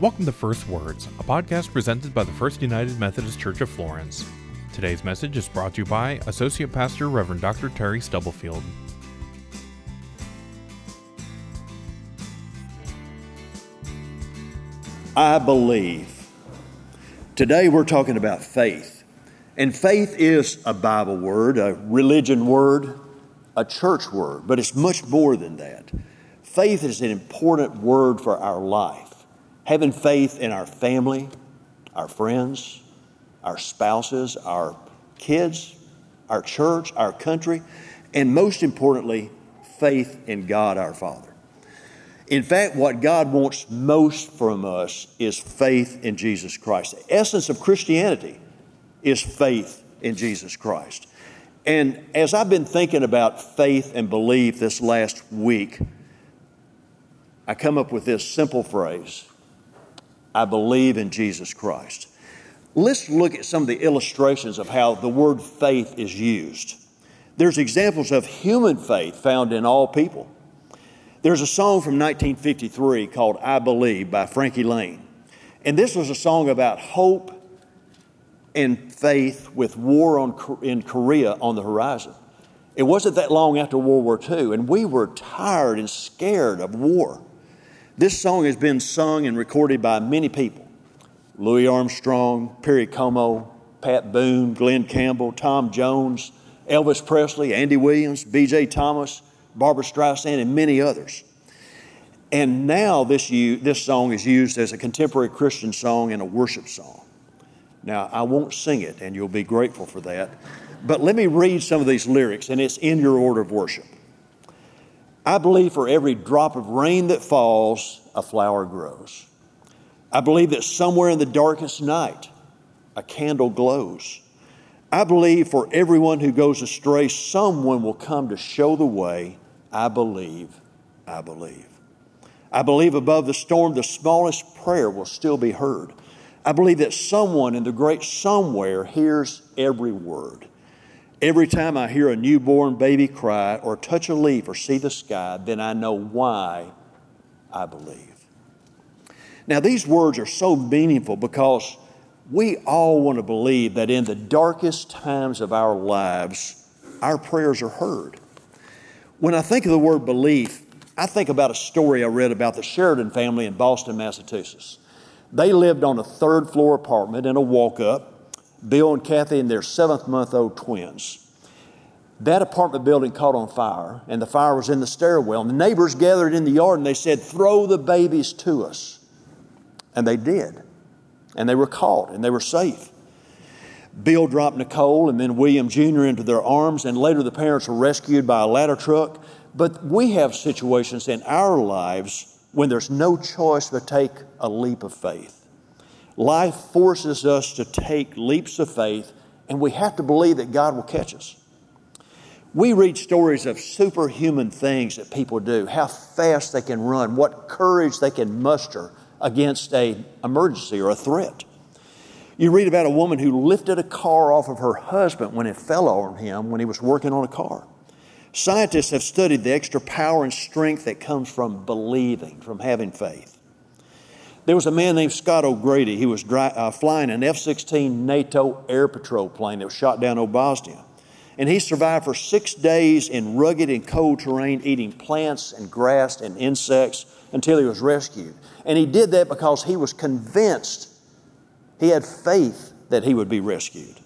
Welcome to First Words, a podcast presented by the First United Methodist Church of Florence. Today's message is brought to you by Associate Pastor Reverend Dr. Terry Stubblefield. I believe. Today we're talking about faith. And faith is a Bible word, a religion word, a church word, but it's much more than that. Faith is an important word for our life. Having faith in our family, our friends, our spouses, our kids, our church, our country, and most importantly, faith in God our Father. In fact, what God wants most from us is faith in Jesus Christ. The essence of Christianity is faith in Jesus Christ. And as I've been thinking about faith and belief this last week, I come up with this simple phrase I believe in Jesus Christ. Let's look at some of the illustrations of how the word faith is used. There's examples of human faith found in all people. There's a song from 1953 called I Believe by Frankie Laine. And this was a song about hope and faith with war on, in Korea on the horizon. It wasn't that long after World War II, and we were tired and scared of war. This song has been sung and recorded by many people Louis Armstrong, Perry Como, Pat Boone, Glen Campbell, Tom Jones, Elvis Presley, Andy Williams, B.J. Thomas, Barbra Streisand, and many others. And now this, this song is used as a contemporary Christian song and a worship song. Now, I won't sing it, and you'll be grateful for that. But let me read some of these lyrics, and it's in your order of worship. I believe for every drop of rain that falls, a flower grows. I believe that somewhere in the darkest night, a candle glows. I believe for everyone who goes astray, someone will come to show the way. I believe, I believe. I believe above the storm, the smallest prayer will still be heard. I believe that someone in the great somewhere hears every word. Every time I hear a newborn baby cry or touch a leaf or see the sky, then I know why I believe. Now, these words are so meaningful because we all want to believe that in the darkest times of our lives, our prayers are heard. When I think of the word belief, I think about a story I read about the Sheridan family in Boston, Massachusetts. They lived on a third floor apartment in a walk up Bill and Kathy and their seventh month old twins. That apartment building caught on fire, and the fire was in the stairwell. And the neighbors gathered in the yard and they said, Throw the babies to us. And they did. And they were caught and they were safe. Bill dropped Nicole and then William Jr. into their arms, and later the parents were rescued by a ladder truck. But we have situations in our lives when there's no choice but take a leap of faith. Life forces us to take leaps of faith, and we have to believe that God will catch us. We read stories of superhuman things that people do, how fast they can run, what courage they can muster against an emergency or a threat. You read about a woman who lifted a car off of her husband when it fell on him when he was working on a car. Scientists have studied the extra power and strength that comes from believing, from having faith. There was a man named Scott O'Grady. He was dry, uh, flying an F 16 NATO air patrol plane that was shot down over Bosnia. And he survived for six days in rugged and cold terrain, eating plants and grass and insects until he was rescued. And he did that because he was convinced, he had faith that he would be rescued.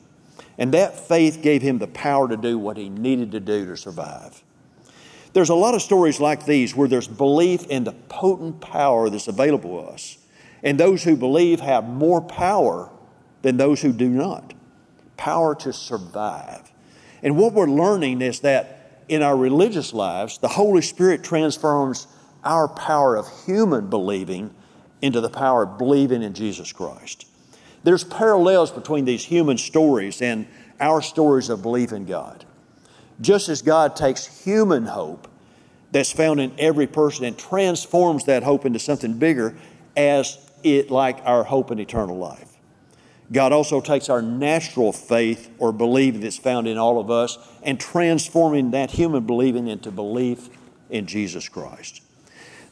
And that faith gave him the power to do what he needed to do to survive. There's a lot of stories like these where there's belief in the potent power that's available to us. And those who believe have more power than those who do not power to survive. And what we're learning is that in our religious lives, the Holy Spirit transforms our power of human believing into the power of believing in Jesus Christ. There's parallels between these human stories and our stories of belief in God. Just as God takes human hope that's found in every person and transforms that hope into something bigger as it like our hope in eternal life. God also takes our natural faith or belief that's found in all of us and transforming that human believing into belief in Jesus Christ.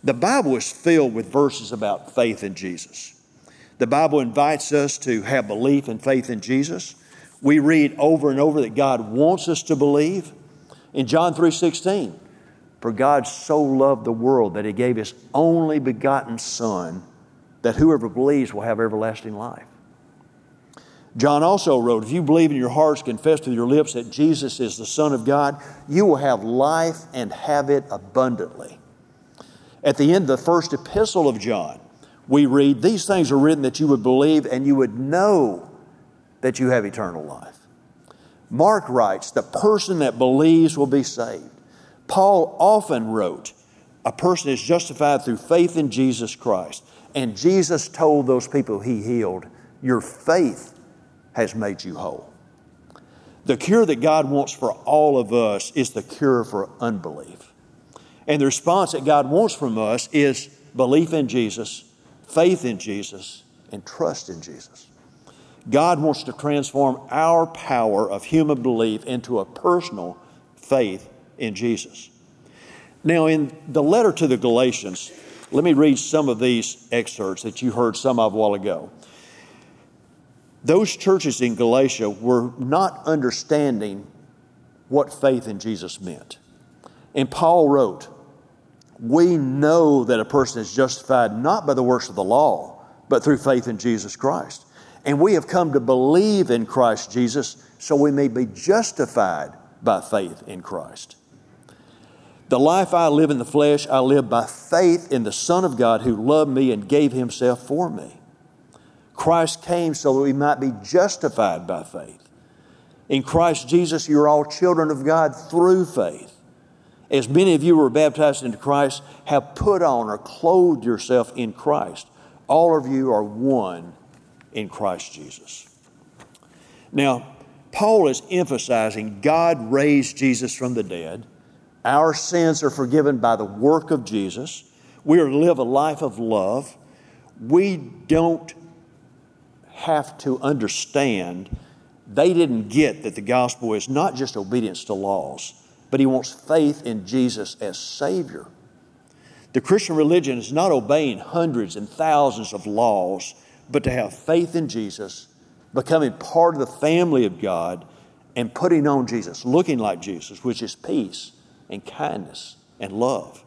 The Bible is filled with verses about faith in Jesus. The Bible invites us to have belief and faith in Jesus. We read over and over that God wants us to believe. In John 3:16, for God so loved the world that he gave his only begotten son that whoever believes will have everlasting life. John also wrote, If you believe in your hearts, confess with your lips that Jesus is the Son of God, you will have life and have it abundantly. At the end of the first epistle of John, we read, These things are written that you would believe and you would know that you have eternal life. Mark writes, The person that believes will be saved. Paul often wrote, A person is justified through faith in Jesus Christ. And Jesus told those people he healed, Your faith has made you whole. The cure that God wants for all of us is the cure for unbelief. And the response that God wants from us is belief in Jesus, faith in Jesus, and trust in Jesus. God wants to transform our power of human belief into a personal faith in Jesus. Now, in the letter to the Galatians, let me read some of these excerpts that you heard some of a while ago those churches in Galatia were not understanding what faith in Jesus meant. And Paul wrote, We know that a person is justified not by the works of the law, but through faith in Jesus Christ. And we have come to believe in Christ Jesus so we may be justified by faith in Christ. The life I live in the flesh, I live by faith in the Son of God who loved me and gave himself for me. Christ came so that we might be justified by faith. In Christ Jesus, you're all children of God through faith. As many of you who were baptized into Christ have put on or clothed yourself in Christ. All of you are one in Christ Jesus. Now, Paul is emphasizing God raised Jesus from the dead. Our sins are forgiven by the work of Jesus. We are to live a life of love. We don't have to understand they didn't get that the gospel is not just obedience to laws, but he wants faith in Jesus as Savior. The Christian religion is not obeying hundreds and thousands of laws, but to have faith in Jesus, becoming part of the family of God, and putting on Jesus, looking like Jesus, which is peace and kindness and love.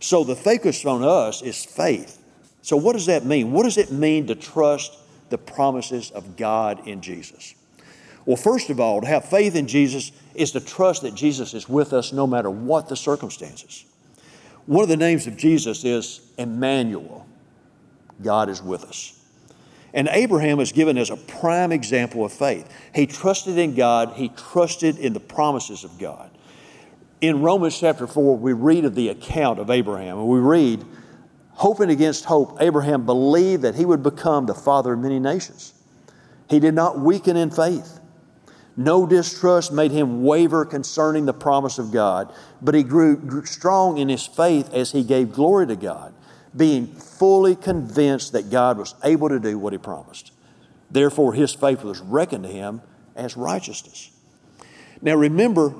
So the focus on us is faith. So, what does that mean? What does it mean to trust the promises of God in Jesus? Well, first of all, to have faith in Jesus is to trust that Jesus is with us no matter what the circumstances. One of the names of Jesus is Emmanuel. God is with us. And Abraham is given as a prime example of faith. He trusted in God, he trusted in the promises of God. In Romans chapter 4, we read of the account of Abraham, and we read hoping against hope, Abraham believed that he would become the father of many nations. He did not weaken in faith. No distrust made him waver concerning the promise of God, but he grew, strong in his faith as he gave glory to God, being fully convinced that God was able to do what he promised. Therefore, his faith was reckoned to him as righteousness. Now, remember,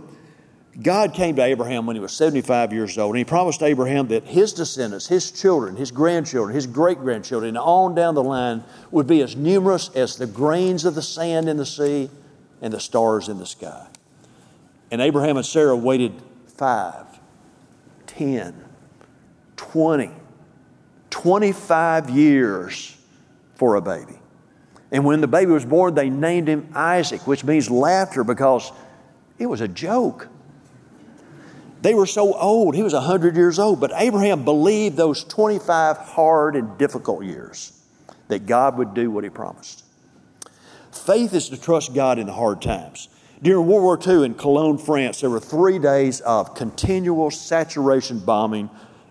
God came to Abraham when he was 75 years old, and he promised Abraham that his descendants, his children, his grandchildren, his great grandchildren, and on down the line would be as numerous as the grains of the sand in the sea and the stars in the sky. And Abraham and Sarah waited five, ten, twenty, twenty-five years for a baby. And when the baby was born, they named him Isaac, which means laughter because it was a joke. They were so old. He was 100 years old. But Abraham believed those 25 hard and difficult years that God would do what he promised. Faith is to trust God in the hard times. During World War II in Cologne, France, there were three days of continual saturation bombing,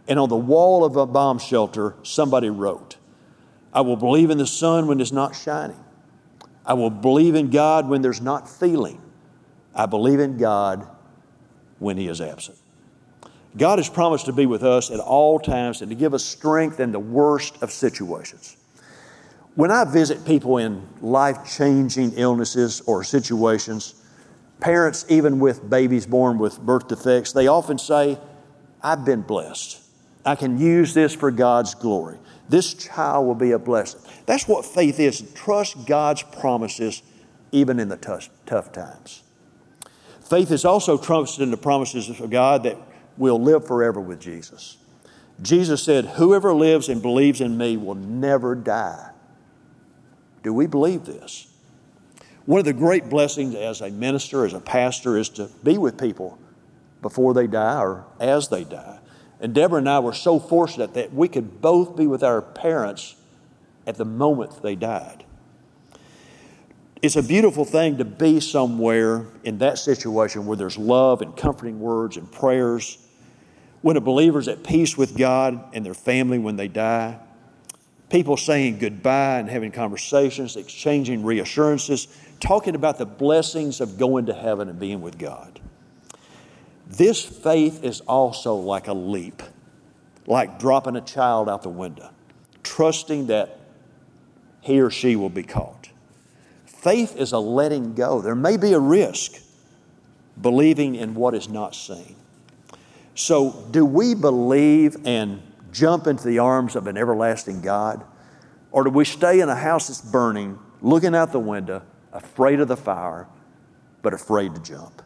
and on the wall of a bomb shelter, somebody wrote, I will believe in the sun when it's not shining. I will believe in God when there's not feeling. I believe in God when He is absent. God has promised to be with us at all times and to give us strength in the worst of situations. When I visit people in life changing illnesses or situations, parents, even with babies born with birth defects, they often say, I've been blessed. I can use this for God's glory. This child will be a blessing. That's what faith is. Trust God's promises even in the tough, tough times. Faith is also trusted in the promises of God that we'll live forever with Jesus. Jesus said, Whoever lives and believes in me will never die. Do we believe this? One of the great blessings as a minister, as a pastor, is to be with people before they die or as they die. And Deborah and I were so fortunate that we could both be with our parents at the moment they died. It's a beautiful thing to be somewhere in that situation where there's love and comforting words and prayers. When a believer's at peace with God and their family when they die, people saying goodbye and having conversations, exchanging reassurances, talking about the blessings of going to heaven and being with God. This faith is also like a leap, like dropping a child out the window, trusting that he or she will be caught. Faith is a letting go. There may be a risk, believing in what is not seen. So, do we believe and jump into the arms of an everlasting God? Or do we stay in a house that's burning, looking out the window, afraid of the fire, but afraid to jump?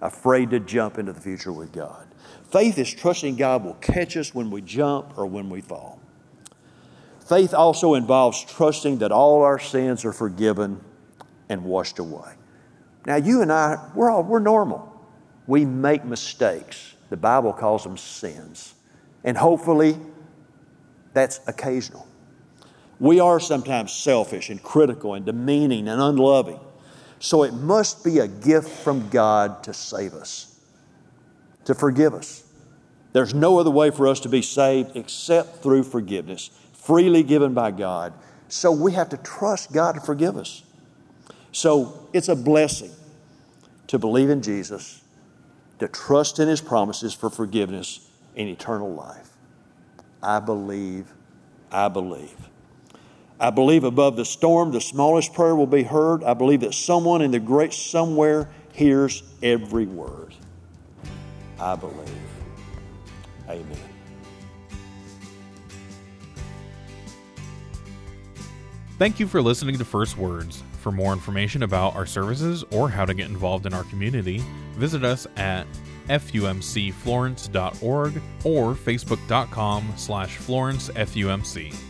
afraid to jump into the future with God. Faith is trusting God will catch us when we jump or when we fall. Faith also involves trusting that all our sins are forgiven and washed away. Now, you and I, we're all, we're normal. We make mistakes. The Bible calls them sins. And hopefully, that's occasional. We are sometimes selfish and critical and demeaning and unloving. So it must be a gift from God to save us, to forgive us. There's no other way for us to be saved except through forgiveness, freely given by God. So we have to trust God to forgive us. So it's a blessing to believe in Jesus, to trust in His promises for forgiveness and eternal life. I believe, I believe. I believe above the storm, the smallest prayer will be heard. I believe that someone in the great somewhere hears every word. I believe. Amen. Thank you for listening to First Words. For more information about our services or how to get involved in our community, visit us at fumcflorence.org or facebook.com slash florencefumc.